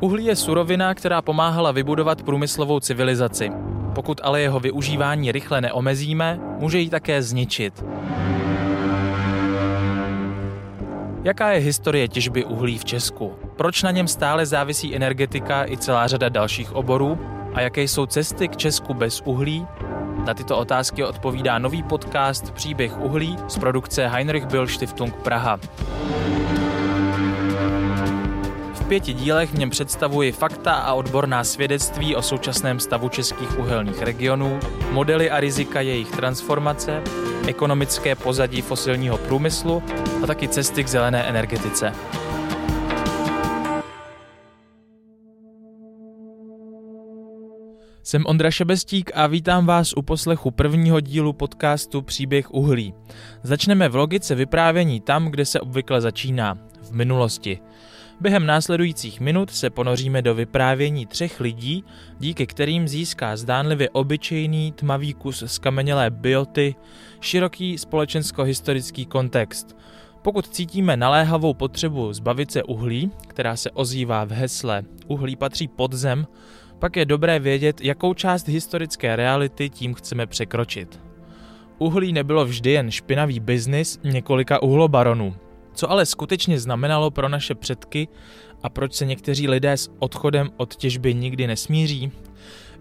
Uhlí je surovina, která pomáhala vybudovat průmyslovou civilizaci. Pokud ale jeho využívání rychle neomezíme, může ji také zničit. Jaká je historie těžby uhlí v Česku? Proč na něm stále závisí energetika i celá řada dalších oborů? A jaké jsou cesty k Česku bez uhlí? Na tyto otázky odpovídá nový podcast Příběh uhlí z produkce Heinrich Bill Stiftung Praha pěti dílech v něm představuji fakta a odborná svědectví o současném stavu českých uhelných regionů, modely a rizika jejich transformace, ekonomické pozadí fosilního průmyslu a taky cesty k zelené energetice. Jsem Ondra Šebestík a vítám vás u poslechu prvního dílu podcastu Příběh uhlí. Začneme v logice vyprávění tam, kde se obvykle začíná, v minulosti. Během následujících minut se ponoříme do vyprávění třech lidí, díky kterým získá zdánlivě obyčejný tmavý kus skamenělé bioty široký společensko-historický kontext. Pokud cítíme naléhavou potřebu zbavit se uhlí, která se ozývá v hesle uhlí patří pod zem, pak je dobré vědět, jakou část historické reality tím chceme překročit. Uhlí nebylo vždy jen špinavý biznis několika uhlobaronů. Co ale skutečně znamenalo pro naše předky a proč se někteří lidé s odchodem od těžby nikdy nesmíří?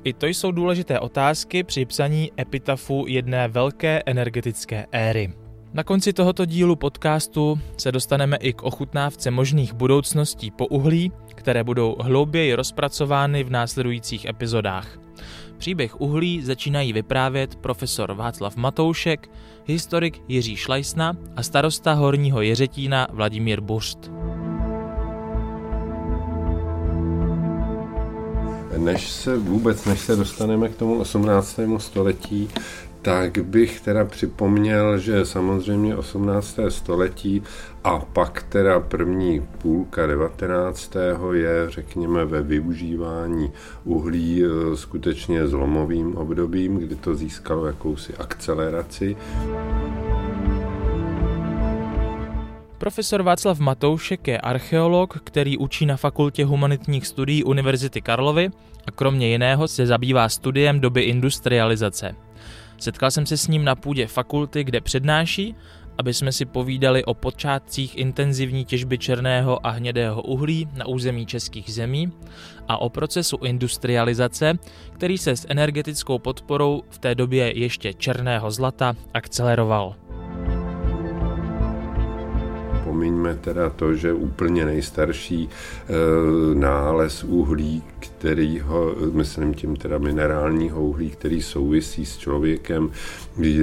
I to jsou důležité otázky při psaní epitafu jedné velké energetické éry. Na konci tohoto dílu podcastu se dostaneme i k ochutnávce možných budoucností po uhlí, které budou hlouběji rozpracovány v následujících epizodách. Příběh uhlí začínají vyprávět profesor Václav Matoušek, historik Jiří Šlajsna a starosta Horního Jeřetína Vladimír Buřt. Než se vůbec, než se dostaneme k tomu 18. století, tak bych teda připomněl, že samozřejmě 18. století a pak teda první půlka 19. je, řekněme, ve využívání uhlí e, skutečně zlomovým obdobím, kdy to získalo jakousi akceleraci. Profesor Václav Matoušek je archeolog, který učí na Fakultě humanitních studií Univerzity Karlovy a kromě jiného se zabývá studiem doby industrializace. Setkal jsem se s ním na půdě fakulty, kde přednáší, aby jsme si povídali o počátcích intenzivní těžby černého a hnědého uhlí na území českých zemí a o procesu industrializace, který se s energetickou podporou v té době ještě černého zlata akceleroval. Pomiňme teda to, že úplně nejstarší e, nález uhlí, který ho, myslím tím teda minerálního uhlí, který souvisí s člověkem,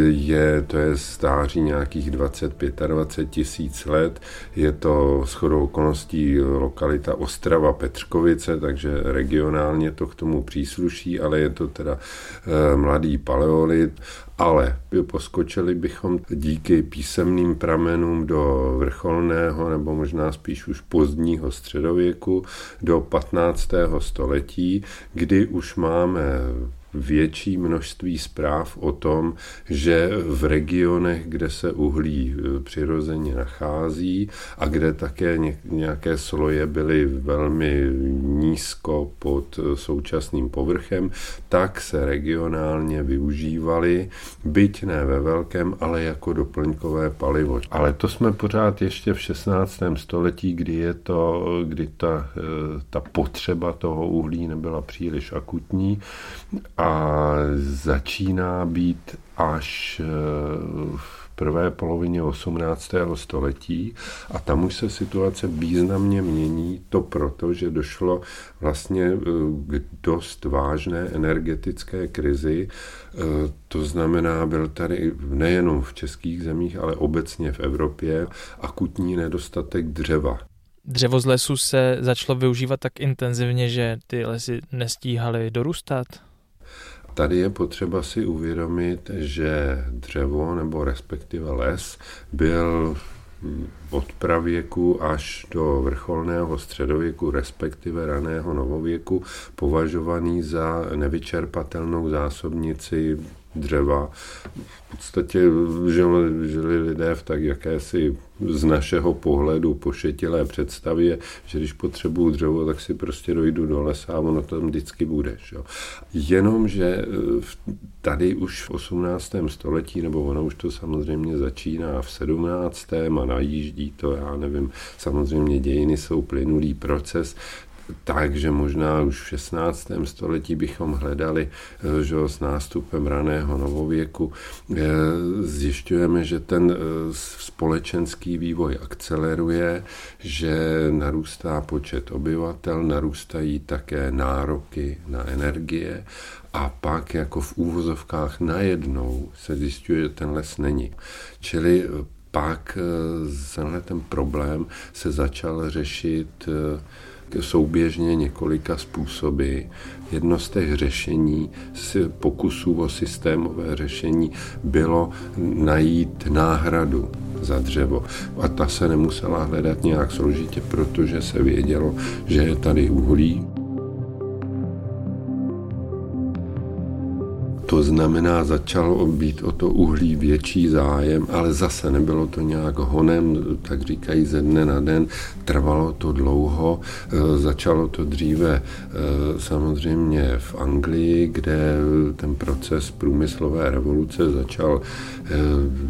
je, to je stáří nějakých 20-25 tisíc let. Je to shodou okolností lokalita Ostrava Petřkovice, takže regionálně to k tomu přísluší, ale je to teda e, mladý paleolit ale poskočili bychom díky písemným pramenům do vrcholného nebo možná spíš už pozdního středověku do 15. století, kdy už máme větší množství zpráv o tom, že v regionech, kde se uhlí e, přirozeně nachází a kde také nějaké sloje byly velmi nízko pod e, současným povrchem, tak se regionálně využívaly, byť ne ve velkém, ale jako doplňkové palivo. Ale to jsme pořád ještě v 16. století, kdy je to, kdy ta, e, ta potřeba toho uhlí nebyla příliš akutní a a začíná být až eh, v prvé polovině 18. století a tam už se situace významně mění, to proto, že došlo vlastně eh, k dost vážné energetické krizi. Eh, to znamená, byl tady nejenom v českých zemích, ale obecně v Evropě akutní nedostatek dřeva. Dřevo z lesu se začalo využívat tak intenzivně, že ty lesy nestíhaly dorůstat? Tady je potřeba si uvědomit, že dřevo nebo respektive les byl od pravěku až do vrcholného středověku, respektive raného novověku, považovaný za nevyčerpatelnou zásobnici dřeva. V podstatě žili, žili lidé v tak jakési z našeho pohledu pošetilé představě, že když potřebuju dřevo, tak si prostě dojdu do lesa a ono tam vždycky bude. Že? Jenomže eh, tady už v 18. století, nebo ono už to samozřejmě začíná v 17. a najíždí to, já nevím, samozřejmě dějiny jsou plynulý proces, takže možná už v 16. století bychom hledali eh, že s nástupem raného novověku. Eh, zjišťujeme, že ten eh, společenský vývoj akceleruje, že narůstá počet obyvatel, narůstají také nároky na energie a pak jako v úvozovkách najednou se zjišťuje, že ten les není. Čili pak tenhle ten problém se začal řešit souběžně několika způsoby. Jedno z těch řešení, pokusů o systémové řešení, bylo najít náhradu za dřevo. A ta se nemusela hledat nějak složitě, protože se vědělo, že je tady uhlí, To znamená, začalo být o to uhlí větší zájem, ale zase nebylo to nějak honem, tak říkají ze dne na den. Trvalo to dlouho, e, začalo to dříve e, samozřejmě v Anglii, kde ten proces průmyslové revoluce začal, e,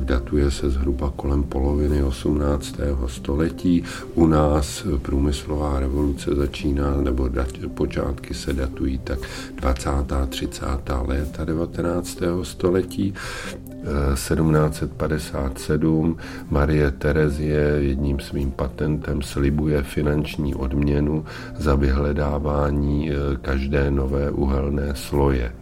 datuje se zhruba kolem poloviny 18. století. U nás průmyslová revoluce začíná, nebo počátky se datují tak 20. 30. léta 19. století. 1757 eh, Marie Terezie jedním svým patentem slibuje finanční odměnu za vyhledávání eh, každé nové uhelné sloje.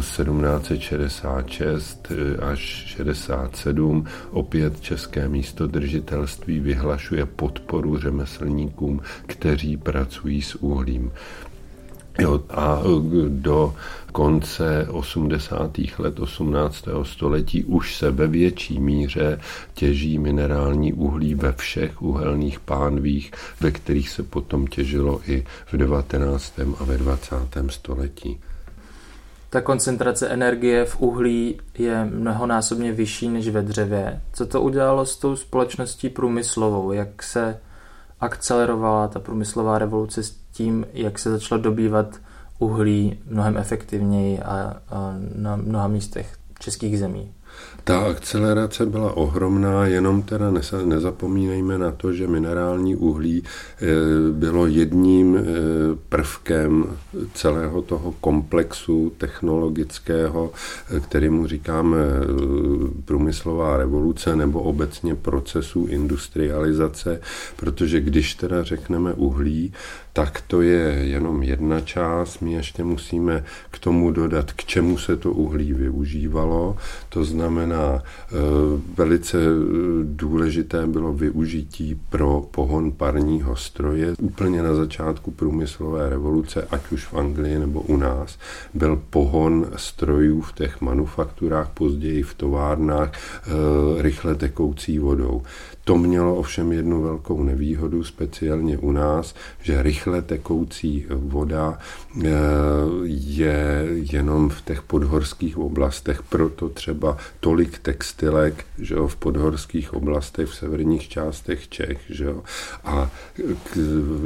1766 eh, až 67 opět České místodržitelství vyhlašuje podporu řemeslníkům, kteří pracují s uhlím. Jo, a do konce 80. let 18. století už se ve větší míře těží minerální uhlí ve všech uhelných pánvích, ve kterých se potom těžilo i v 19. a ve 20. století. Ta koncentrace energie v uhlí je mnohonásobně vyšší než ve dřevě. Co to udělalo s tou společností průmyslovou? Jak se akcelerovala ta průmyslová revoluce s tím, jak se začalo dobývat uhlí mnohem efektivněji a, a na mnoha místech českých zemí. Ta akcelerace byla ohromná, jenom teda nezapomínejme na to, že minerální uhlí eh, bylo jedním eh, prvkem celého toho komplexu technologického, eh, kterému říkáme průmyslová revoluce nebo obecně procesu industrializace, protože když teda řekneme uhlí, tak to je jenom jedna část. My ještě musíme k tomu dodat, k čemu se to uhlí využívalo. To znamená, e, velice e, důležité bylo využití pro pohon parního stroje. Úplně na začátku průmyslové revoluce, ať už v Anglii nebo u nás, byl pohon strojů v těch manufakturách, později v továrnách, e, rychle tekoucí vodou. To mělo ovšem jednu velkou nevýhodu, speciálně u nás, že rychle tekoucí voda eh, je jenom v těch podhorských oblastech, proto třeba tolik textilek že jo, v podhorských oblastech, v severních částech Čech. Že jo, a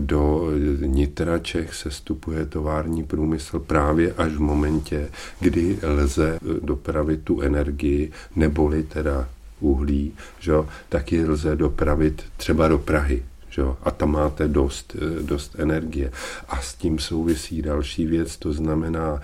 do nitra Čech se stupuje tovární průmysl právě až v momentě, kdy lze dopravit tu energii, neboli teda uhlí, že, tak ji lze dopravit třeba do Prahy. Že? A tam máte dost, eh, dost energie. A s tím souvisí další věc, to znamená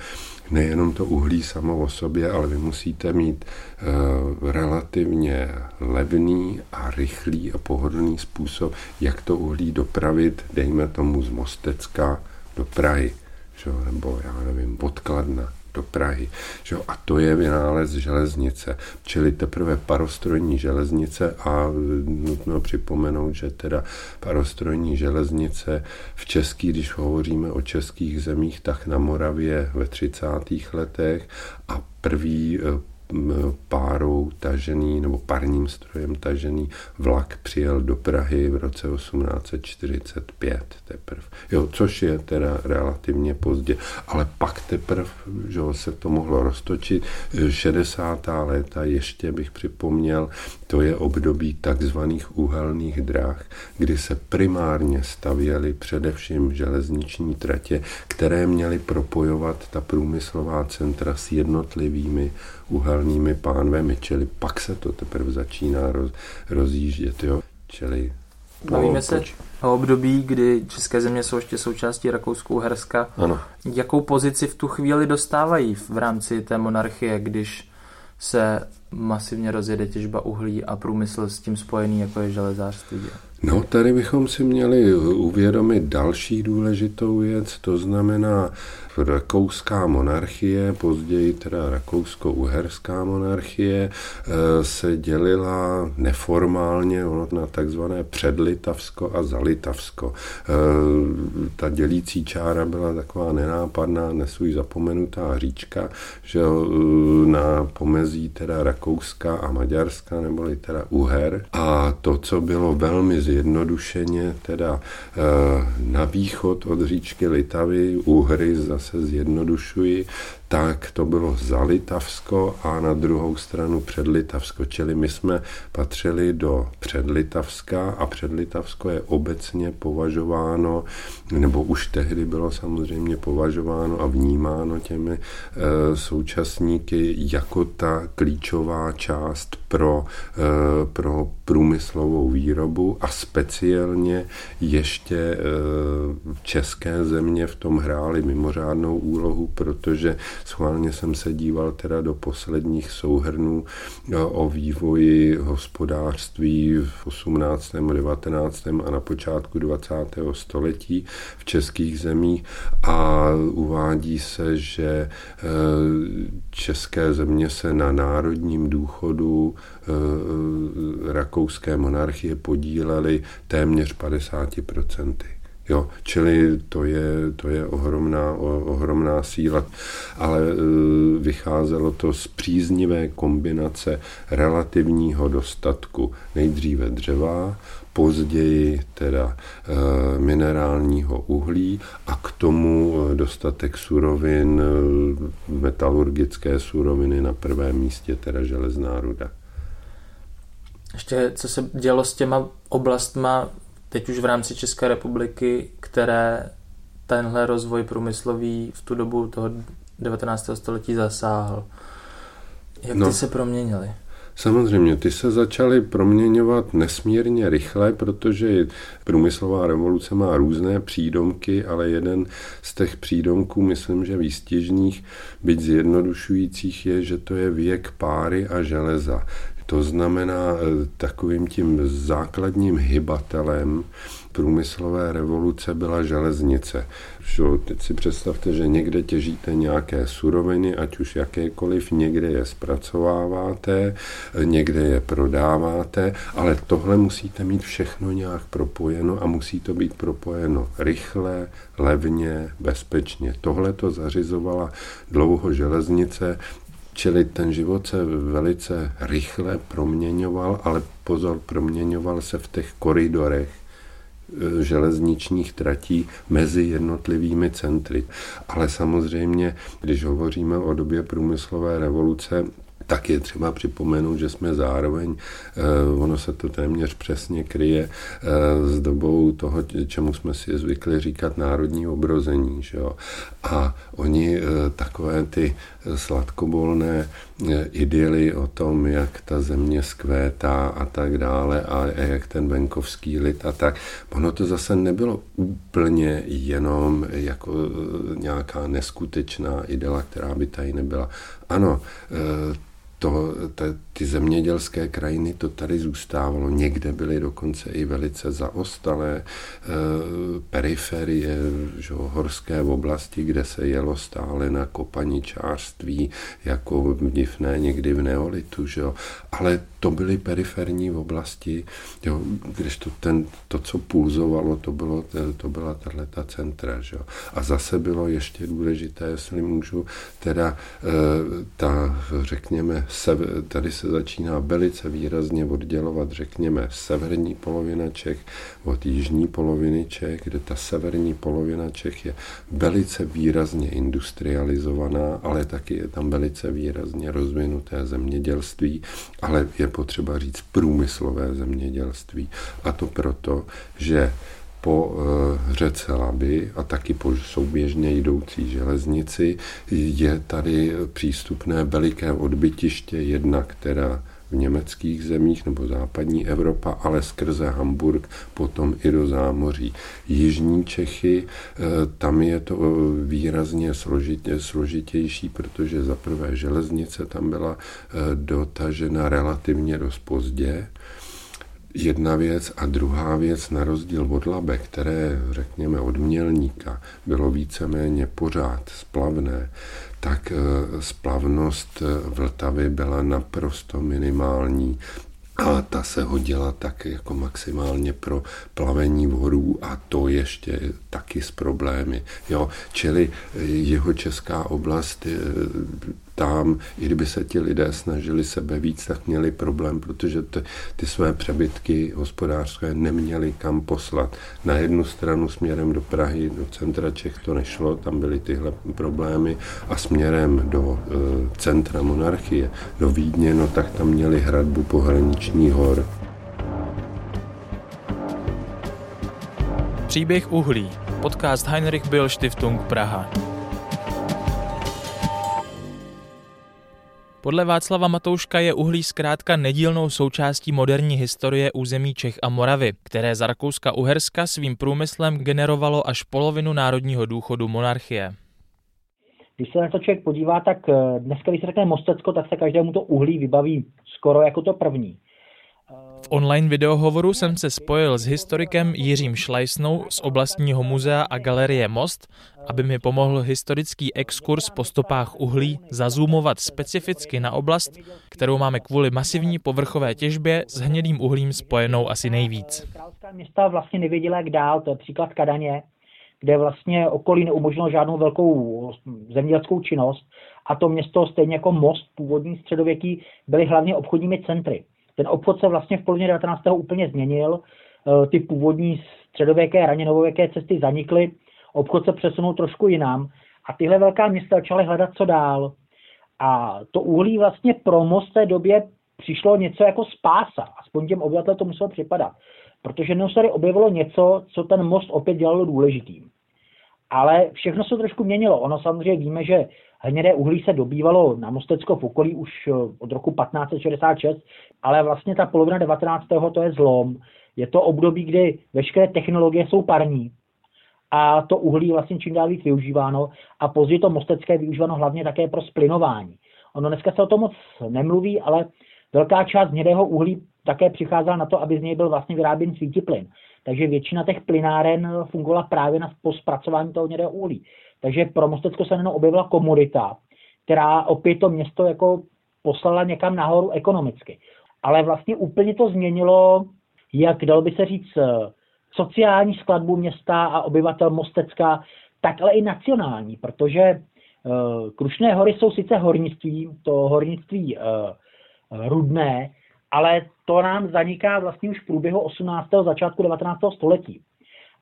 nejenom to uhlí samo o sobě, ale vy musíte mít uh, relativně levný a rychlý a pohodlný způsob, jak to uhlí dopravit, dejme tomu z Mostecka do Prahy, že? nebo já nevím, odkladna do Prahy. Že A to je vynález železnice, čili teprve parostrojní železnice a nutno připomenout, že teda parostrojní železnice v český, když hovoříme o českých zemích, tak na Moravě ve 30. letech a první eh, párou tažený nebo parním strojem tažený vlak přijel do Prahy v roce 1845 teprve. Jo, což je teda relativně pozdě, ale pak teprve že se to mohlo roztočit. 60. léta ještě bych připomněl, to je období takzvaných úhelných dráh, kdy se primárně stavěly především železniční tratě, které měly propojovat ta průmyslová centra s jednotlivými uhelnými pánvemi, čili pak se to teprve začíná roz, rozjíždět, jo. Čili Bavíme se o období, kdy české země jsou ještě součástí Rakousko-Uherska. Ano. Jakou pozici v tu chvíli dostávají v rámci té monarchie, když se masivně rozjede těžba uhlí a průmysl s tím spojený, jako je železářství? No, tady bychom si měli uvědomit další důležitou věc, to znamená rakouská monarchie, později teda rakousko-uherská monarchie, eh, se dělila neformálně na takzvané předlitavsko a zalitavsko. Eh, ta dělící čára byla taková nenápadná, nesůj zapomenutá říčka, že eh, na pomezí teda Rakouska a Maďarska, neboli teda Uher. A to, co bylo velmi zjednodušeně, teda na východ od říčky Litavy, Uhry zase se zjednodušuji, tak to bylo za Litavsko a na druhou stranu předlitavsko. Čili my jsme patřili do předlitavska a předlitavsko je obecně považováno, nebo už tehdy bylo samozřejmě považováno a vnímáno těmi e, současníky jako ta klíčová část pro, e, pro průmyslovou výrobu a speciálně ještě e, české země v tom hrály mimořádnou úlohu, protože Schválně jsem se díval teda do posledních souhrnů eh, o vývoji hospodářství v 18., 19. a na počátku 20. století v českých zemích a uvádí se, že eh, české země se na národním důchodu eh, rakouské monarchie podílely téměř 50%. Jo, čili to je, to je ohromná, ohromná síla, ale e, vycházelo to z příznivé kombinace relativního dostatku nejdříve dřeva, později teda e, minerálního uhlí a k tomu e, dostatek surovin, metalurgické suroviny na prvém místě, teda železná ruda. Ještě co se dělo s těma oblastma teď už v rámci České republiky, které tenhle rozvoj průmyslový v tu dobu toho 19. století zasáhl. Jak no. ty se proměnily? Samozřejmě, ty se začaly proměňovat nesmírně rychle, protože průmyslová revoluce má různé přídomky, ale jeden z těch přídomků, myslím, že výstěžných, byť zjednodušujících, je, že to je věk páry a železa. To znamená, eh, takovým tím základním hybatelem průmyslové revoluce byla železnice. Teď si představte, že někde těžíte nějaké suroviny, ať už jakékoliv, někde je zpracováváte, někde je prodáváte, ale tohle musíte mít všechno nějak propojeno a musí to být propojeno rychle, levně, bezpečně. Tohle to zařizovala dlouho železnice, Čili ten život se velice rychle proměňoval, ale pozor, proměňoval se v těch koridorech e, železničních tratí mezi jednotlivými centry. Ale samozřejmě, když hovoříme o době průmyslové revoluce, tak je třeba připomenout, že jsme zároveň, eh, ono se to téměř přesně kryje eh, s dobou toho, čemu jsme si zvykli říkat národní obrození. Že jo? A oni eh, takové ty sladkobolné idyly o tom, jak ta země skvétá a tak dále a jak ten venkovský lid a tak. Ono to zase nebylo úplně jenom jako nějaká neskutečná idyla, která by tady nebyla. Ano, to, ta, ty zemědělské krajiny, to tady zůstávalo. Někde byly dokonce i velice zaostalé e, periferie, že, horské oblasti, kde se jelo stále na kopaničářství, jako divné někdy v neolitu. Že, ale to byly periferní oblasti, jo, když to, ten, to, co pulzovalo, to, bylo, to byla tahle ta centra. Že? A zase bylo ještě důležité, jestli můžu, teda e, ta, řekněme, se, tady se začíná velice výrazně oddělovat, řekněme, severní polovina Čech od jižní poloviny Čech, kde ta severní polovina Čech je velice výrazně industrializovaná, ale taky je tam velice výrazně rozvinuté zemědělství, ale je potřeba říct průmyslové zemědělství. A to proto, že po eh, řece Laby a taky po souběžně jdoucí železnici je tady přístupné veliké odbytiště, jedna, která v německých zemích nebo západní Evropa, ale skrze Hamburg potom i do zámoří. Jižní Čechy, eh, tam je to eh, výrazně složitě, složitější, protože za prvé železnice tam byla dotažena relativně dost pozdě, jedna věc a druhá věc na rozdíl od Labe, které, řekněme, od Mělníka bylo víceméně pořád splavné, tak eh, splavnost eh, Vltavy byla naprosto minimální a ta se hodila tak jako maximálně pro plavení vodů a to ještě taky s problémy. Jo? Čili eh, jeho česká oblast tam, i kdyby se ti lidé snažili sebe víc, tak měli problém, protože ty, ty své přebytky hospodářské neměli kam poslat. Na jednu stranu směrem do Prahy, do centra Čech to nešlo, tam byly tyhle problémy a směrem do e, centra monarchie, do Vídně, no tak tam měli hradbu pohraniční hor. Příběh uhlí. Podcast Heinrich Bill Stiftung Praha. Podle Václava Matouška je uhlí zkrátka nedílnou součástí moderní historie území Čech a Moravy, které za Rakouska-Uherska svým průmyslem generovalo až polovinu národního důchodu monarchie. Když se na to člověk podívá, tak eh, dneska, když se řekne Mostecko, tak se každému to uhlí vybaví skoro jako to první. V online videohovoru jsem se spojil s historikem Jiřím Šlajsnou z oblastního muzea a galerie Most, aby mi pomohl historický exkurs po stopách uhlí zazumovat specificky na oblast, kterou máme kvůli masivní povrchové těžbě s hnědým uhlím spojenou asi nejvíc. Královská města vlastně nevěděla, jak dál, to je příklad Kadaně, kde vlastně okolí neumožnilo žádnou velkou zemědělskou činnost a to město, stejně jako most původní středověký, byly hlavně obchodními centry. Ten obchod se vlastně v polovině 19. úplně změnil, e, ty původní středověké, raně novověké cesty zanikly, obchod se přesunul trošku jinam a tyhle velká města začaly hledat, co dál. A to uhlí vlastně pro most té době přišlo něco jako spása, aspoň těm obyvatelům to muselo připadat. Protože se tady objevilo něco, co ten most opět dělalo důležitým. Ale všechno se trošku měnilo. Ono samozřejmě víme, že hnědé uhlí se dobývalo na Mostecko v okolí už eh, od roku 1566, ale vlastně ta polovina 19. to je zlom. Je to období, kdy veškeré technologie jsou parní a to uhlí vlastně čím dál víc využíváno a později to mostecké je využíváno hlavně také pro splinování. Ono dneska se o tom moc nemluví, ale velká část hnědého uhlí také přicházela na to, aby z něj byl vlastně vyráběn svítiplyn. Takže většina těch plynáren fungovala právě na, zpracování toho hnědého uhlí. Takže pro Mostecko se jenom objevila komodita, která opět to město jako poslala někam nahoru ekonomicky. Ale vlastně úplně to změnilo, jak dalo by se říct, eh, sociální skladbu města a obyvatel Mostecka, tak ale i nacionální, protože uh, Krušné hory jsou sice hornictví, to hornictví uh, rudné, ale to nám zaniká vlastně už v průběhu 18. začátku 19. století.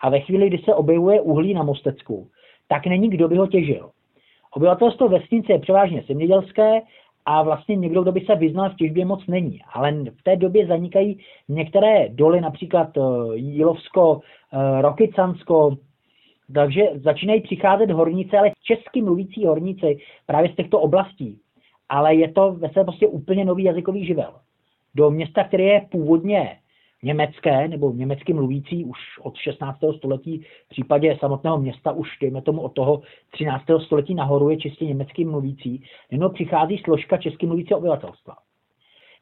A ve chvíli, kdy se objevuje uhlí na Mostecku, tak není kdo by ho těžil. Obyvatelstvo vesnice je převážně zemědělské a vlastně někdo, kdo by se vyznal v těžbě, moc není. Ale v té době zanikají některé doly, například eh, Jílovsko, eh, Rokycansko, takže začínají přicházet horníci, ale česky mluvící horníci právě z těchto oblastí. Ale je to ve prostě úplně nový jazykový živel. Do města, které je původně německé nebo německy mluvící už od 16. století, v případě samotného města už, dejme tomu, od toho 13. století nahoru je čistě německy mluvící, jenom přichází složka česky mluvící obyvatelstva.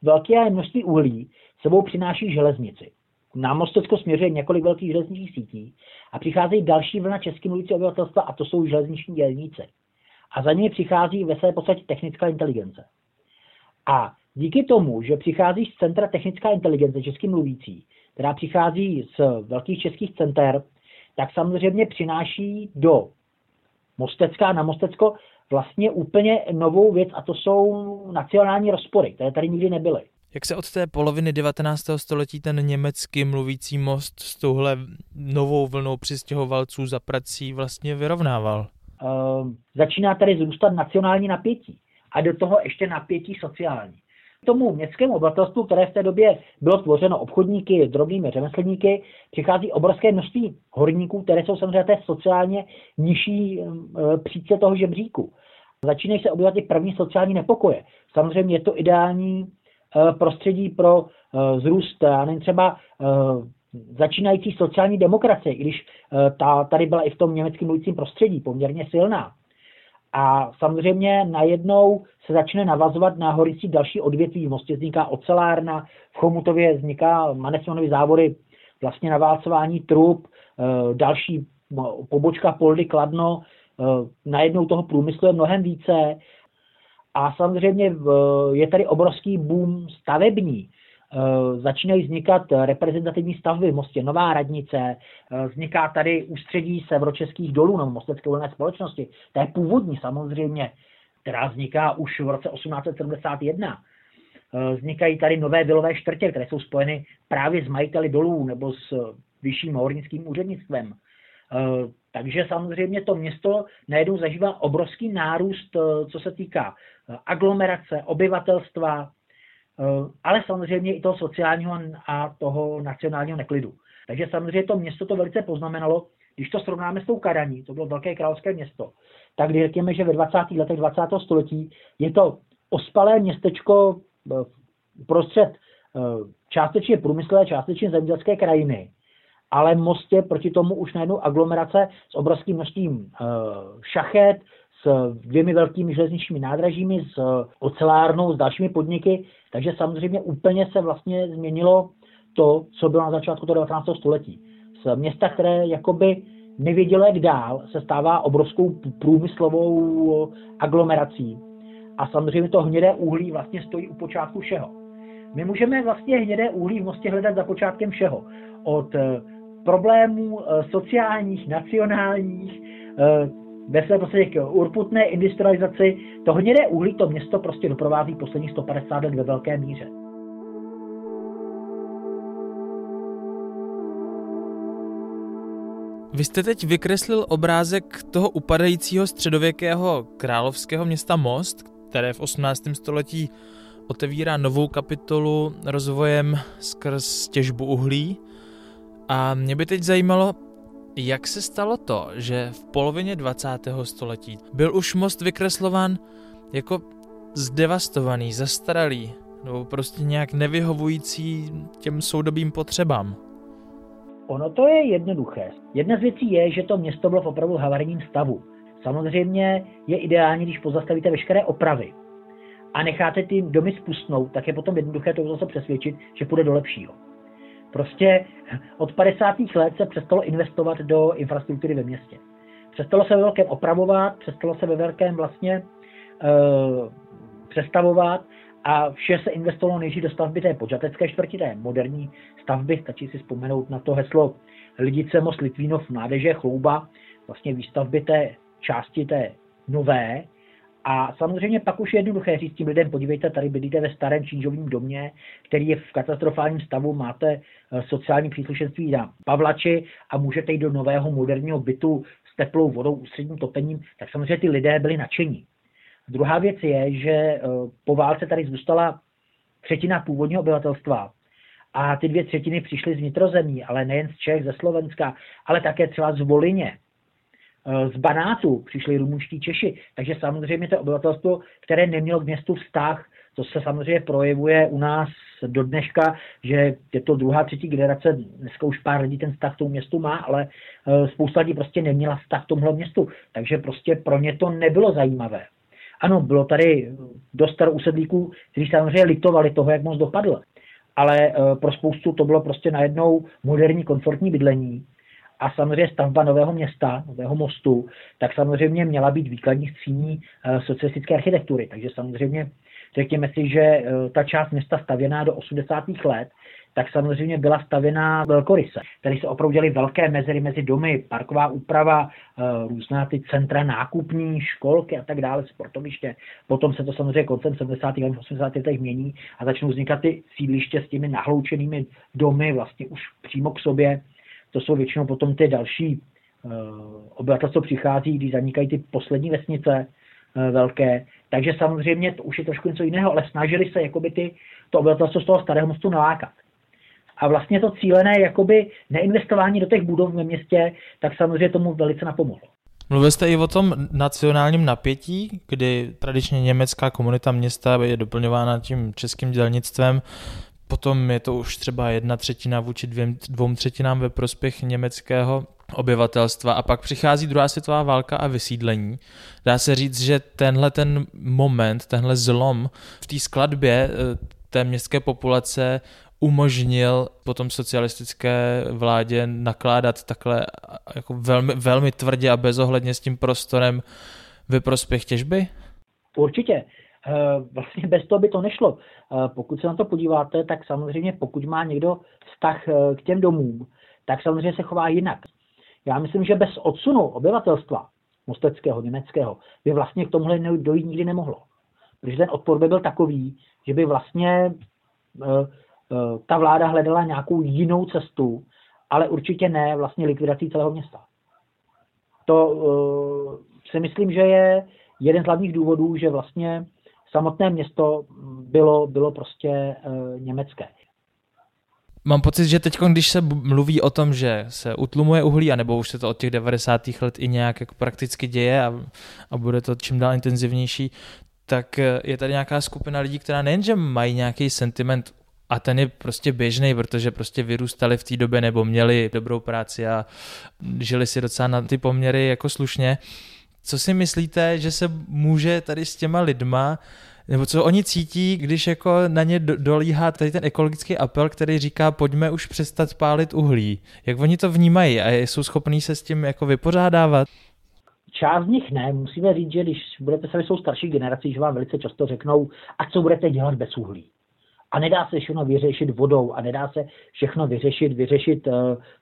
Velké množství uhlí sebou přináší železnici. Na Mostecko směřuje několik velkých železničních sítí a přicházejí další vlna česky mluvící obyvatelstva a to jsou železniční dělníci. A za nimi přichází ve své podstatě technická inteligence. A Díky tomu, že přichází z Centra technická inteligence český mluvící, která přichází z velkých českých center, tak samozřejmě přináší do Mostecká na Mostecko vlastně úplně novou věc a to jsou nacionální rozpory, které tady nikdy nebyly. Jak se od té poloviny 19. století ten německy mluvící most s touhle novou vlnou přistěhovalců za prací vlastně vyrovnával? Uh, začíná tady zrůstat nacionální napětí a do toho ještě napětí sociální. Tomu městskému obyvatelstvu, které v té době bylo tvořeno obchodníky, drobnými řemeslníky, přichází obrovské množství horníků, které jsou samozřejmě té sociálně nižší uh, příčce toho žebříku. Začínají se objevovat i první sociální nepokoje. Samozřejmě je to ideální Eh, prostředí pro eh, zrůst, já nevím, třeba začínající sociální demokracie, i když ta tady byla i v tom německém mluvícím prostředí poměrně silná. A samozřejmě najednou se začne navazovat na horicí další odvětví. V Mostě vzniká ocelárna, v Chomutově vzniká Manesmanovy závody, vlastně naválcování trub, další pobočka Poldy Kladno, najednou toho průmyslu je mnohem více a samozřejmě je tady obrovský boom stavební. E, začínají vznikat reprezentativní stavby v Mostě, nová radnice, e, vzniká tady ústředí severočeských dolů, nebo Mostecké volné společnosti. To je původní samozřejmě, která vzniká už v roce 1871. E, vznikají tady nové vilové čtvrtě, které jsou spojeny právě s majiteli dolů nebo s vyšším hornickým úřednictvem. Takže samozřejmě to město najednou zažívá obrovský nárůst, co se týká aglomerace, obyvatelstva, eh, ale samozřejmě i toho sociálního a toho nacionálního neklidu. Takže samozřejmě to město to velice poznamenalo. Když to srovnáme s tou Karaní, to bylo velké královské město, tak řekněme, že ve 20. letech 20. století je to ospalé městečko eh, prostřed eh, částečně průmyslové, částečně zemědělské krajiny, ale Mostě proti tomu už najednou aglomerace s obrovským množstvím šachet, s dvěmi velkými železničními nádražími, s ocelárnou, s dalšími podniky, takže samozřejmě úplně se vlastně změnilo to, co bylo na začátku toho 19. století. Z města, které jakoby nevědělo, jak dál, se stává obrovskou průmyslovou aglomerací. A samozřejmě to hnědé uhlí vlastně stojí u počátku všeho. My můžeme vlastně hnědé uhlí v Mostě hledat za počátkem všeho. Od eh, problémů eh, sociálních, nacionálních, eh, ve své podstatě k urputné industrializaci. To hnědé uhlí to město prostě doprovází posledních 150 let ve velké míře. Vy jste teď vykreslil obrázek toho upadajícího středověkého královského města Most, které v 18. století otevírá novou kapitolu rozvojem skrz těžbu uhlí. A mě by teď zajímalo, jak se stalo to, že v polovině 20. století byl už most vykreslován jako zdevastovaný, zastaralý, nebo prostě nějak nevyhovující těm soudobým potřebám? Ono to je jednoduché. Jedna z věcí je, že to město bylo v opravdu havarijním stavu. Samozřejmě je ideální, když pozastavíte veškeré opravy a necháte ty domy spustnout, tak je potom jednoduché to zase přesvědčit, že půjde do lepšího. Prostě od 50. let se přestalo investovat do infrastruktury ve městě. Přestalo se ve velkém opravovat, přestalo se ve velkém vlastně e, přestavovat a vše se investovalo nejdřív do stavby té podžatecké čtvrti, té moderní stavby. Stačí si vzpomenout na to heslo Lidice, Most, Litvínov, Mládeže, Chlouba, vlastně výstavby té části té nové, a samozřejmě pak už je jednoduché říct tím lidem, podívejte, tady bydlíte ve starém čížovém domě, který je v katastrofálním stavu, máte eh, sociální příslušenství na Pavlači a můžete jít do nového moderního bytu s teplou vodou, ústředním topením, tak samozřejmě ty lidé byli nadšení. Druhá věc je, že eh, po válce tady zůstala třetina původního obyvatelstva a ty dvě třetiny přišly z vnitrozemí, ale nejen z Čech, ze Slovenska, ale také třeba z Volině z Banátu přišli rumunští Češi, takže samozřejmě to obyvatelstvo, které nemělo k městu vztah, to se samozřejmě projevuje u nás do dneška, že je to druhá, třetí generace, dneska už pár lidí ten vztah k tomu městu má, ale eh, spousta lidí prostě neměla vztah k tomuhle městu, takže prostě pro ně to nebylo zajímavé. Ano, bylo tady dost usedlíků, kteří samozřejmě litovali toho, jak moc dopadl, ale eh, pro spoustu to bylo prostě najednou moderní, komfortní bydlení, a samozřejmě stavba nového města, nového mostu, tak samozřejmě měla být výkladní skříní eh, socialistické architektury. Takže samozřejmě řekněme si, že eh, ta část města stavěná do 80. let, tak samozřejmě byla stavěna velkoryse. Tady se opravdu děly velké mezery mezi domy, parková úprava, eh, různá ty centra nákupní, školky a tak dále, sportoviště. Potom se to samozřejmě koncem 70. let, 80. letech mění a začnou vznikat ty sídliště s těmi nahloučenými domy vlastně už přímo k sobě. To jsou většinou potom ty další uh, obyvatelstvo přichází, když zanikají ty poslední vesnice uh, velké. Takže samozřejmě to už je trošku něco jiného, ale snažili se jakoby ty, to obyvatelstvo z toho starého mostu nalákat. A vlastně to cílené jakoby neinvestování do těch budov ve městě, tak samozřejmě tomu velice napomohlo. Mluvil jste i o tom nacionálním napětí, kdy tradičně německá komunita města je doplňována tím českým dělnictvem, potom je to už třeba jedna třetina vůči dvěm, dvou třetinám ve prospěch německého obyvatelstva a pak přichází druhá světová válka a vysídlení. Dá se říct, že tenhle ten moment, tenhle zlom v té skladbě eh, té městské populace umožnil potom socialistické vládě nakládat takhle jako velmi, velmi tvrdě a bezohledně s tím prostorem ve prospěch těžby? Určitě. Eh, vlastně bez toho by to nešlo. Eh, pokud se na to podíváte, tak samozřejmě pokud má někdo vztah eh, k těm domům, tak samozřejmě se chová jinak. Já myslím, že bez odsunu obyvatelstva mosteckého, německého, by vlastně k tomuhle dojít nikdy nemohlo. Protože ten odpor by byl takový, že by vlastně ta vláda hledala nějakou jinou cestu, ale určitě ne vlastně likvidací celého města. To si myslím, že je jeden z hlavních důvodů, že vlastně samotné město bylo, bylo prostě uh, německé. Mám pocit, že teď, když se mluví o tom, že se utlumuje uhlí, anebo už se to od těch 90. let i nějak jako prakticky děje a, a bude to čím dál intenzivnější, tak je tady nějaká skupina lidí, která nejenže mají nějaký sentiment a ten je prostě běžný, protože prostě vyrůstali v té době nebo měli dobrou práci a žili si docela na ty poměry jako slušně. Co si myslíte, že se může tady s těma lidma nebo co oni cítí, když jako na ně dolíhá tady ten ekologický apel, který říká, pojďme už přestat pálit uhlí. Jak oni to vnímají a jsou schopní se s tím jako vypořádávat? Část z nich ne. Musíme říct, že když budete se jsou starší generací, že vám velice často řeknou, a co budete dělat bez uhlí. A nedá se všechno vyřešit vodou a nedá se všechno vyřešit, vyřešit uh,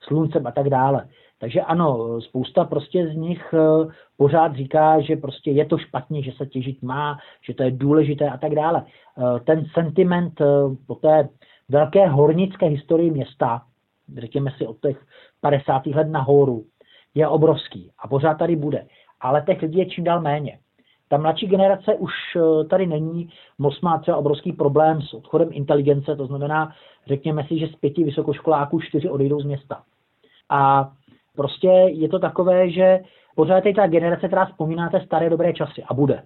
sluncem a tak dále. Takže ano, spousta prostě z nich uh, pořád říká, že prostě je to špatně, že se těžit má, že to je důležité a tak dále. Uh, ten sentiment uh, po té velké hornické historii města, řekněme si od těch 50. let nahoru, je obrovský a pořád tady bude. Ale těch lidí je čím dál méně. Ta mladší generace už eh, tady není. Most má třeba obrovský problém s odchodem inteligence, to znamená, řekněme si, že z pěti vysokoškoláků čtyři odejdou z města. A prostě je to takové, že pořád je ta generace, která vzpomíná té staré dobré časy a bude.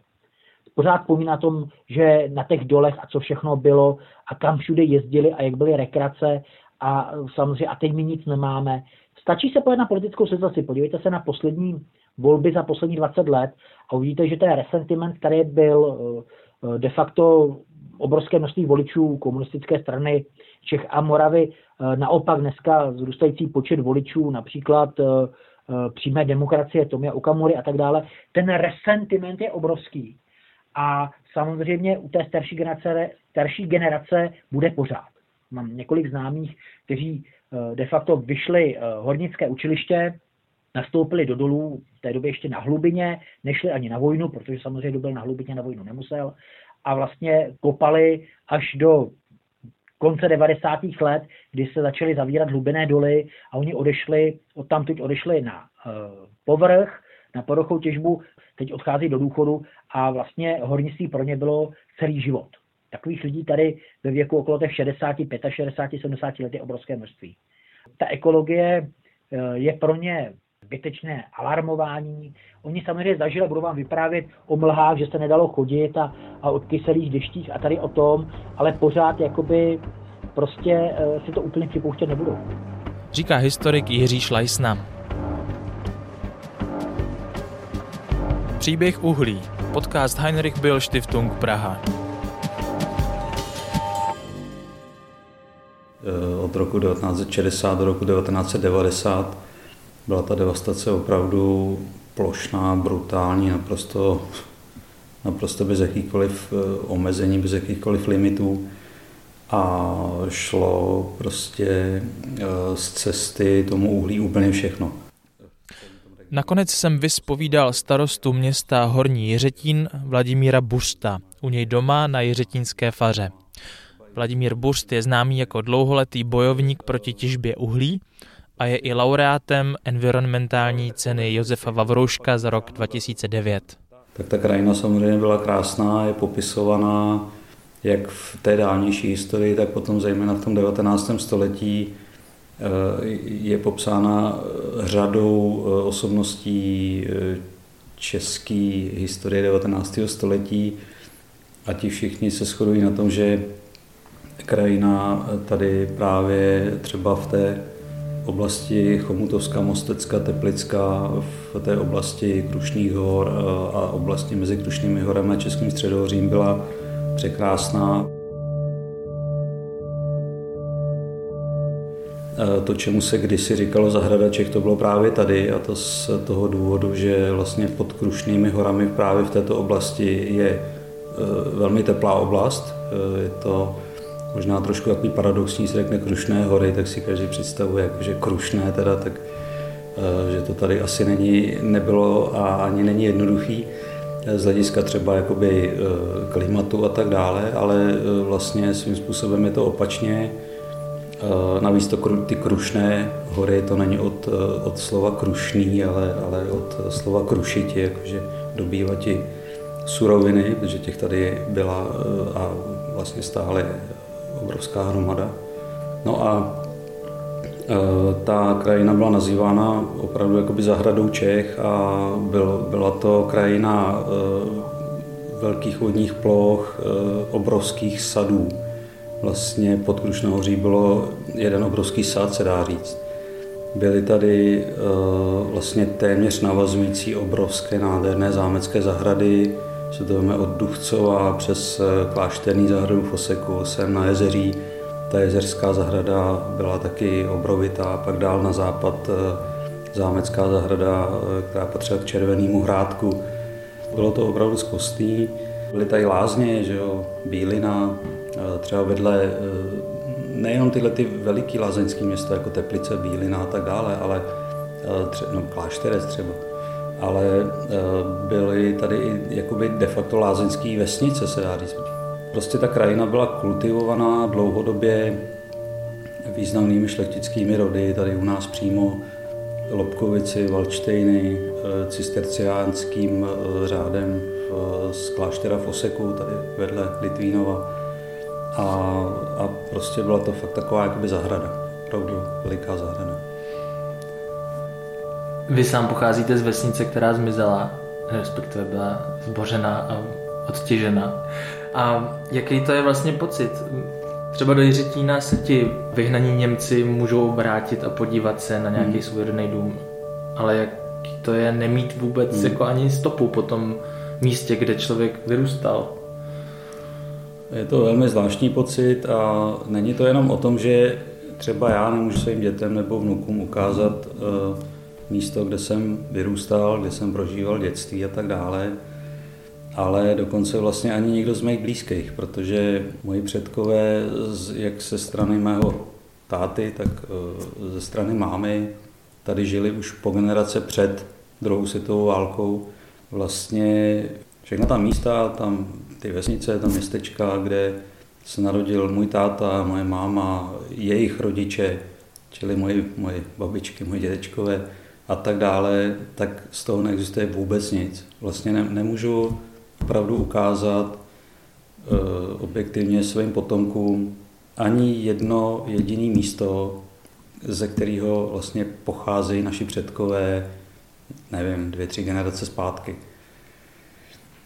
Pořád vzpomíná tom, že na těch dolech a co všechno bylo a kam všude jezdili a jak byly rekreace a samozřejmě a teď my nic nemáme. Stačí se pojet na politickou situaci. Podívejte se na poslední volby za poslední 20 let a uvidíte, že ten resentiment, který byl eh, de facto obrovské množství voličů komunistické strany Čech a Moravy, eh, naopak dneska zrůstající počet voličů, například eh, přímé demokracie Tomia Okamury a tak dále, ten resentiment je obrovský. A samozřejmě u té starší generace, starší generace bude pořád. Mám několik známých, kteří de facto vyšli hornické učiliště, nastoupili do dolů, v té době ještě na hlubině, nešli ani na vojnu, protože samozřejmě kdo byl na hlubině na vojnu nemusel, a vlastně kopali až do konce 90. let, kdy se začaly zavírat hlubiné doly a oni odešli, odtamtud odešli na uh, povrch, na povrchou těžbu, teď odchází do důchodu a vlastně hornictví pro ně bylo celý život. Takových lidí tady ve věku okolo těch 60, 65, 70 let je obrovské množství. Ta ekologie eh, je pro ně zbytečné alarmování. Oni samozřejmě zažili, budu vám vyprávět o mlhách, že se nedalo chodit a, a o kyselých deštích a tady o tom, ale pořád jakoby prostě uh, si to úplně připouštět nebudou. Říká historik Jiří Šlajsna. Příběh uhlí. Podcast Heinrich Bill Stiftung Praha. Eh, od roku 1960 do roku 1990 byla ta devastace opravdu plošná, brutální, naprosto, naprosto bez jakýchkoliv eh, omezení, bez jakýchkoliv limitů. a šlo prostě eh, z cesty tomu uhlí úplně všechno. Nakonec jsem vyspovídal starostu města Horní Jiřetín Vladimíra Busta u něj doma na Jiřetínské faře. Vladimír Burst je známý jako dlouholetý bojovník proti těžbě uhlí a je i laureátem environmentální ceny Josefa Vavrouška za rok 2009. Tak ta krajina samozřejmě byla krásná, je popisovaná jak v té dálnější historii, tak potom zejména v tom 19. století eh, je popsána řadou eh, osobností eh, české historie 19. století a ti všichni se shodují na tom, že krajina tady právě třeba v té oblasti Chomutovska, Mostecka, Teplicka, v té oblasti Krušných hor a oblasti mezi Krušnými horami a Českým středohořím byla překrásná. To, čemu se kdysi říkalo zahrada Čech, to bylo právě tady a to z toho důvodu, že vlastně pod Krušnými horami právě v této oblasti je e, velmi teplá oblast. Je to možná trošku takový paradoxní, se řekne Krušné hory, tak si každý představuje, jako, že Krušné teda, tak e, že to tady asi není, nebylo a ani není jednoduchý z hlediska třeba jakoby eh, klimatu a tak dále, ale eh, vlastně svým způsobem je to opačně. Eh, navíc to, ty krušné hory, to není od, od slova krušný, ale, ale od slova krušiti, jakože dobývati suroviny, protože těch tady byla a vlastně stále obrovská hromada. No a Eh, ta krajina byla nazývána opravdu jakoby zahradou Čech a byl, byla to krajina eh, velkých vodních ploch, eh, obrovských sadů. Vlastně pod Krušnohoří bylo jeden obrovský sad, se dá říct. Byly tady vlastně téměř navazující obrovské nádherné zámecké zahrady, se to od Duchcova přes klášterní zahradu v Oseku, sem na jezeří, ta jezerská zahrada byla taky obrovitá, pak dál na západ eh, zámecká zahrada, eh, která patřila k Červenému hrádku. Bylo to opravdu zkostný. Byly tady lázně, že jo, Bílina, eh, třeba vedle nejenom tyhle ty veliký lázeňský města, jako Teplice, Bílina a tak dále, ale třeba, no, Klášterec třeba, ale byly tady i jakoby de facto lázeňské vesnice, se dá říct. Prostě ta krajina byla kultivovaná dlouhodobě významnými šlechtickými rody, tady u nás přímo Lobkovici, Valčtejny, eh, cisterciánským eh, řádem z kláštera v Oseku, tady vedle Litvínova. A, a prostě byla to fakt taková jakoby zahrada, opravdu veliká zahrada. Vy sám pocházíte z vesnice, která zmizela, respektive byla zbořena a odtěžena. A jaký to je vlastně pocit? Třeba do Jiřetína se ti vyhnaní Němci můžou vrátit a podívat se na nějaký hmm. svůj rodný dům. Ale jak to je nemít vůbec hmm. jako ani stopu po tom místě, kde člověk vyrůstal? Je to velmi zvláštní pocit a není to jenom o tom, že třeba já nemůžu svým dětem nebo vnukům ukázat uh, místo, kde jsem vyrůstal, kde jsem prožíval dětství a tak dále, ale dokonce vlastně ani nikdo z mých blízkých, protože moji předkové, jak se strany mého táty, tak eh, ze strany mámy, tady žili už po generace před druhou světovou válkou. Vlastně všechna ta místa, tam ty vesnice, ta městečka, kde se narodil můj táta, moje máma, jejich rodiče, čili moje, moje babičky, moje dědečkové a tak dále, tak z toho neexistuje vůbec nic. Vlastně ne, nemůžu opravdu ukázat eh, objektivně svým potomkům ani jedno jediné místo, ze kterého vlastně pocházejí naši předkové, nevím, dvě, tři generace zpátky.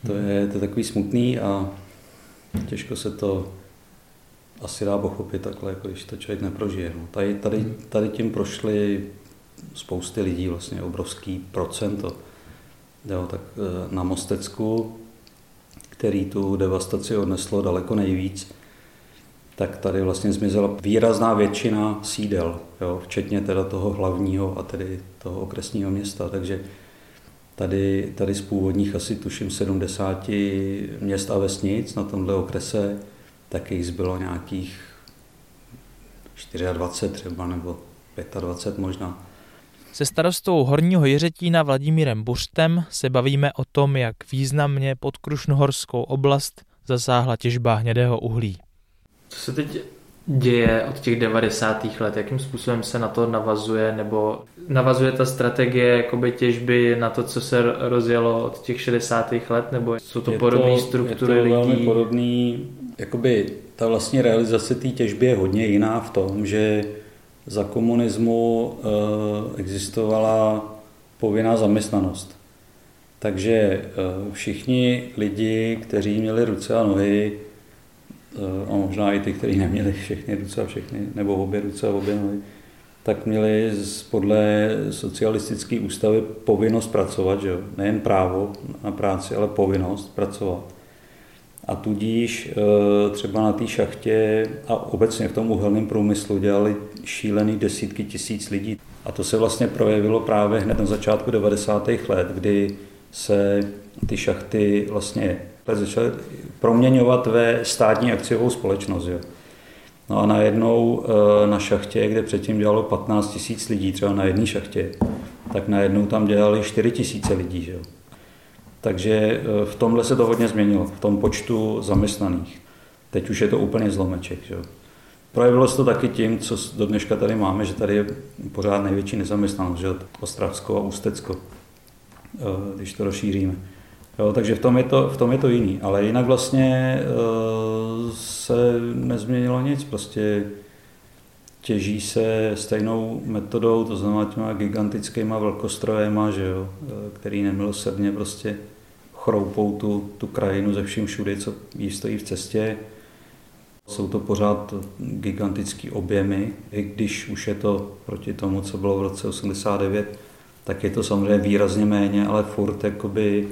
To je, to je takový smutný a těžko se to asi dá pochopit takhle, jako když to člověk neprožije. No. Tady, tady, tady tím prošly spousty lidí, vlastně obrovský procento. Jo, tak eh, na Mostecku který tu devastaci odneslo daleko nejvíc, tak tady vlastně zmizela výrazná většina sídel, jo, včetně teda toho hlavního a tedy toho okresního města. Takže tady, tady z původních asi tuším 70 měst a vesnic na tomhle okrese, tak jich zbylo nějakých 24 třeba, nebo 25 možná. Se starostou Horního Jiřetína Vladimírem Buřtem se bavíme o tom, jak významně pod Krušnohorskou oblast zasáhla těžba hnědého uhlí. Co se teď děje od těch 90. let? Jakým způsobem se na to navazuje? Nebo navazuje ta strategie jakoby těžby na to, co se rozjelo od těch 60. let? Nebo jsou to podobné struktury je to lidí? velmi podobný, jakoby ta vlastně realizace té těžby je hodně jiná v tom, že za komunismu e, existovala povinná zaměstnanost. Takže e, všichni lidi, kteří měli ruce a nohy, a možná i ty, kteří neměli všechny ruce a všechny, nebo obě ruce a obě nohy, tak měli podle socialistické ústavy povinnost pracovat, že jo? nejen právo na práci, ale povinnost pracovat. A tudíž třeba na té šachtě a obecně v tom uhelném průmyslu dělali šílený desítky tisíc lidí. A to se vlastně projevilo právě hned na začátku 90. let, kdy se ty šachty vlastně začaly proměňovat ve státní akciovou společnost. Jo. No a najednou na šachtě, kde předtím dělalo 15 tisíc lidí, třeba na jedné šachtě, tak najednou tam dělali 4 tisíce lidí. Že? Takže v tomhle se to hodně změnilo, v tom počtu zaměstnaných. Teď už je to úplně zlomeček. Že? Projevilo se to taky tím, co do dneška tady máme, že tady je pořád největší nezaměstnanost, že? Ostravsko a Ústecko, když to rozšíříme. Jo, takže v tom, je to, v tom je to jiný. Ale jinak vlastně uh, se nezměnilo nic. Prostě těží se stejnou metodou, to znamená těma gigantickýma velkostrojema, že jo, který nemilosrdně prostě chroupou tu, tu krajinu ze vším všude, co jí stojí v cestě. Jsou to pořád gigantické objemy, i když už je to proti tomu, co bylo v roce 89, tak je to samozřejmě výrazně méně, ale furt jakoby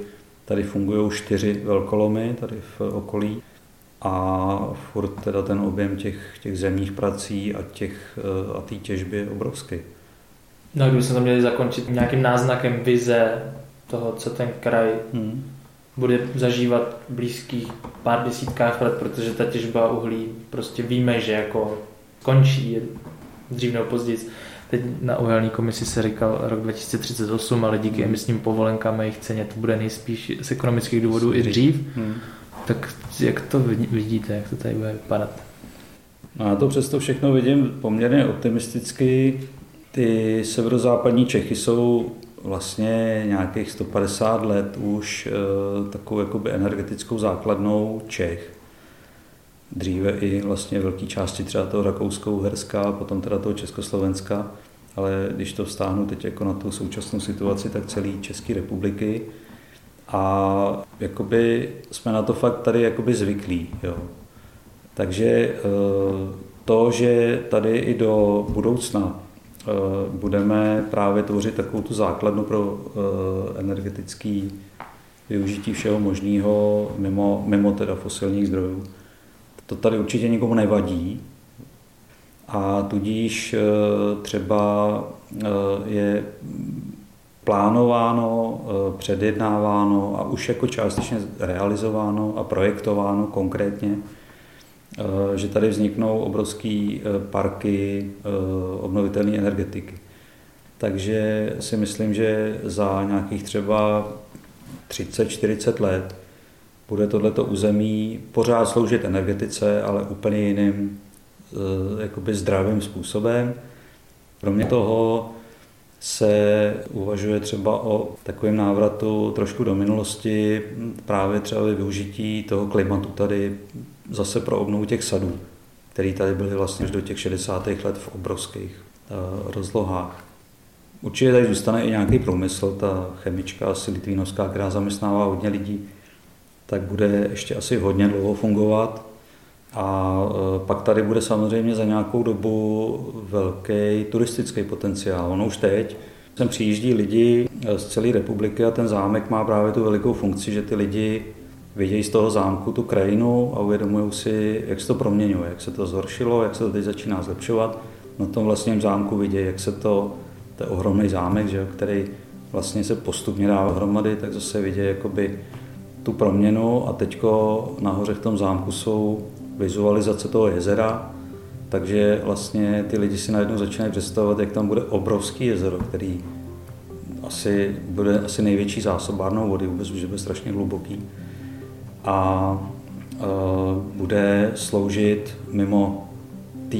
Tady fungují čtyři velkolomy tady v okolí a furt teda ten objem těch, těch zemních prací a těch a té těžby je obrovský. No a kdybychom to měli zakončit nějakým náznakem vize toho, co ten kraj hmm. bude zažívat v blízkých pár desítkách let, protože ta těžba uhlí prostě víme, že jako končí dřív nebo později. Teď na uhelní komisi se říkal rok 2038, ale díky emisním povolenkám a jejich ceně to bude nejspíš z ekonomických důvodů i dřív. Hmm. Tak jak to vidíte, jak to tady bude vypadat? No já to přesto všechno vidím poměrně optimisticky. Ty severozápadní Čechy jsou vlastně nějakých 150 let už e, takovou jakoby energetickou základnou Čech. Dříve i vlastně velké části třeba toho Rakouskou, Herska, potom teda toho Československa, ale když to vztáhnu teď jako na tu současnou situaci, tak celý České republiky. A jakoby jsme na to fakt tady jakoby zvyklí. Jo. Takže eh, to, že tady i do budoucna eh, budeme právě tvořit takovou tu základnu pro eh, energetický využití všeho možného mimo, mimo teda fosilních zdrojů, to tady určitě nikomu nevadí a tudíž třeba je plánováno, eh, předjednáváno a už jako částečně realizováno a projektováno konkrétně, že tady vzniknou obrovské parky obnovitelné energetiky. Takže si myslím, že za nějakých třeba 30-40 let bude tohleto území pořád sloužit energetice, ale úplně jiným eh, jakoby zdravým způsobem. Kromě toho se uvažuje třeba o takovém návratu trošku do minulosti, právě třeba využití toho klimatu tady zase pro obnovu těch sadů, které tady byly vlastně až do těch 60. let v obrovských uh, rozlohách. Určitě tady zůstane i nějaký průmysl, ta chemička asi litvínovská, která zaměstnává hodně lidí, tak bude ještě asi hodně dlouho fungovat. A e, pak tady bude samozřejmě za nějakou dobu velký turistický potenciál. Ono už teď sem přijíždí lidi e, z celé republiky a ten zámek má právě tu velikou funkci, že ty lidi vidějí z toho zámku tu krajinu a uvědomují si, jak se to proměňuje, jak se to zhoršilo, jak se to teď začíná zlepšovat. Na tom vlastním zámku vidějí, jak se to, to je ohromný zámek, že, který vlastně se postupně dává hromady, tak zase vidějí jakoby tu proměnu a teďko nahoře v tom zámku jsou vizualizace toho jezera, Takže vlastně ty lidi si najednou začínají představovat, jak tam bude obrovský jezero, který asi bude asi největší zásobárnou vody, vůbec, že bude strašně hluboký. A uh, bude sloužit mimo té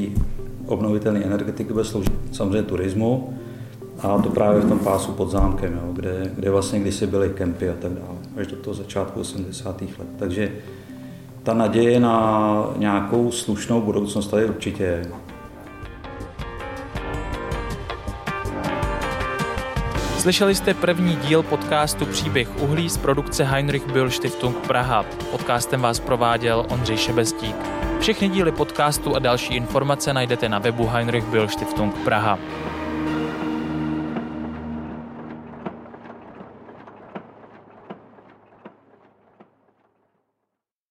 obnovitelné energetiky, bude sloužit samozřejmě turismu, a to právě v tom pásu pod zámkem, jo, kde, kde vlastně kdysi byly kempy a tak dále, až do toho začátku 80. let. Takže ta naděje na nějakou slušnou budoucnost tady určitě je. Slyšeli jste první díl podcastu Příběh uhlí z produkce Heinrich Böll Stiftung Praha. Podcastem vás prováděl Ondřej Šebestík. Všechny díly podcastu a další informace najdete na webu Heinrich Böll Stiftung Praha.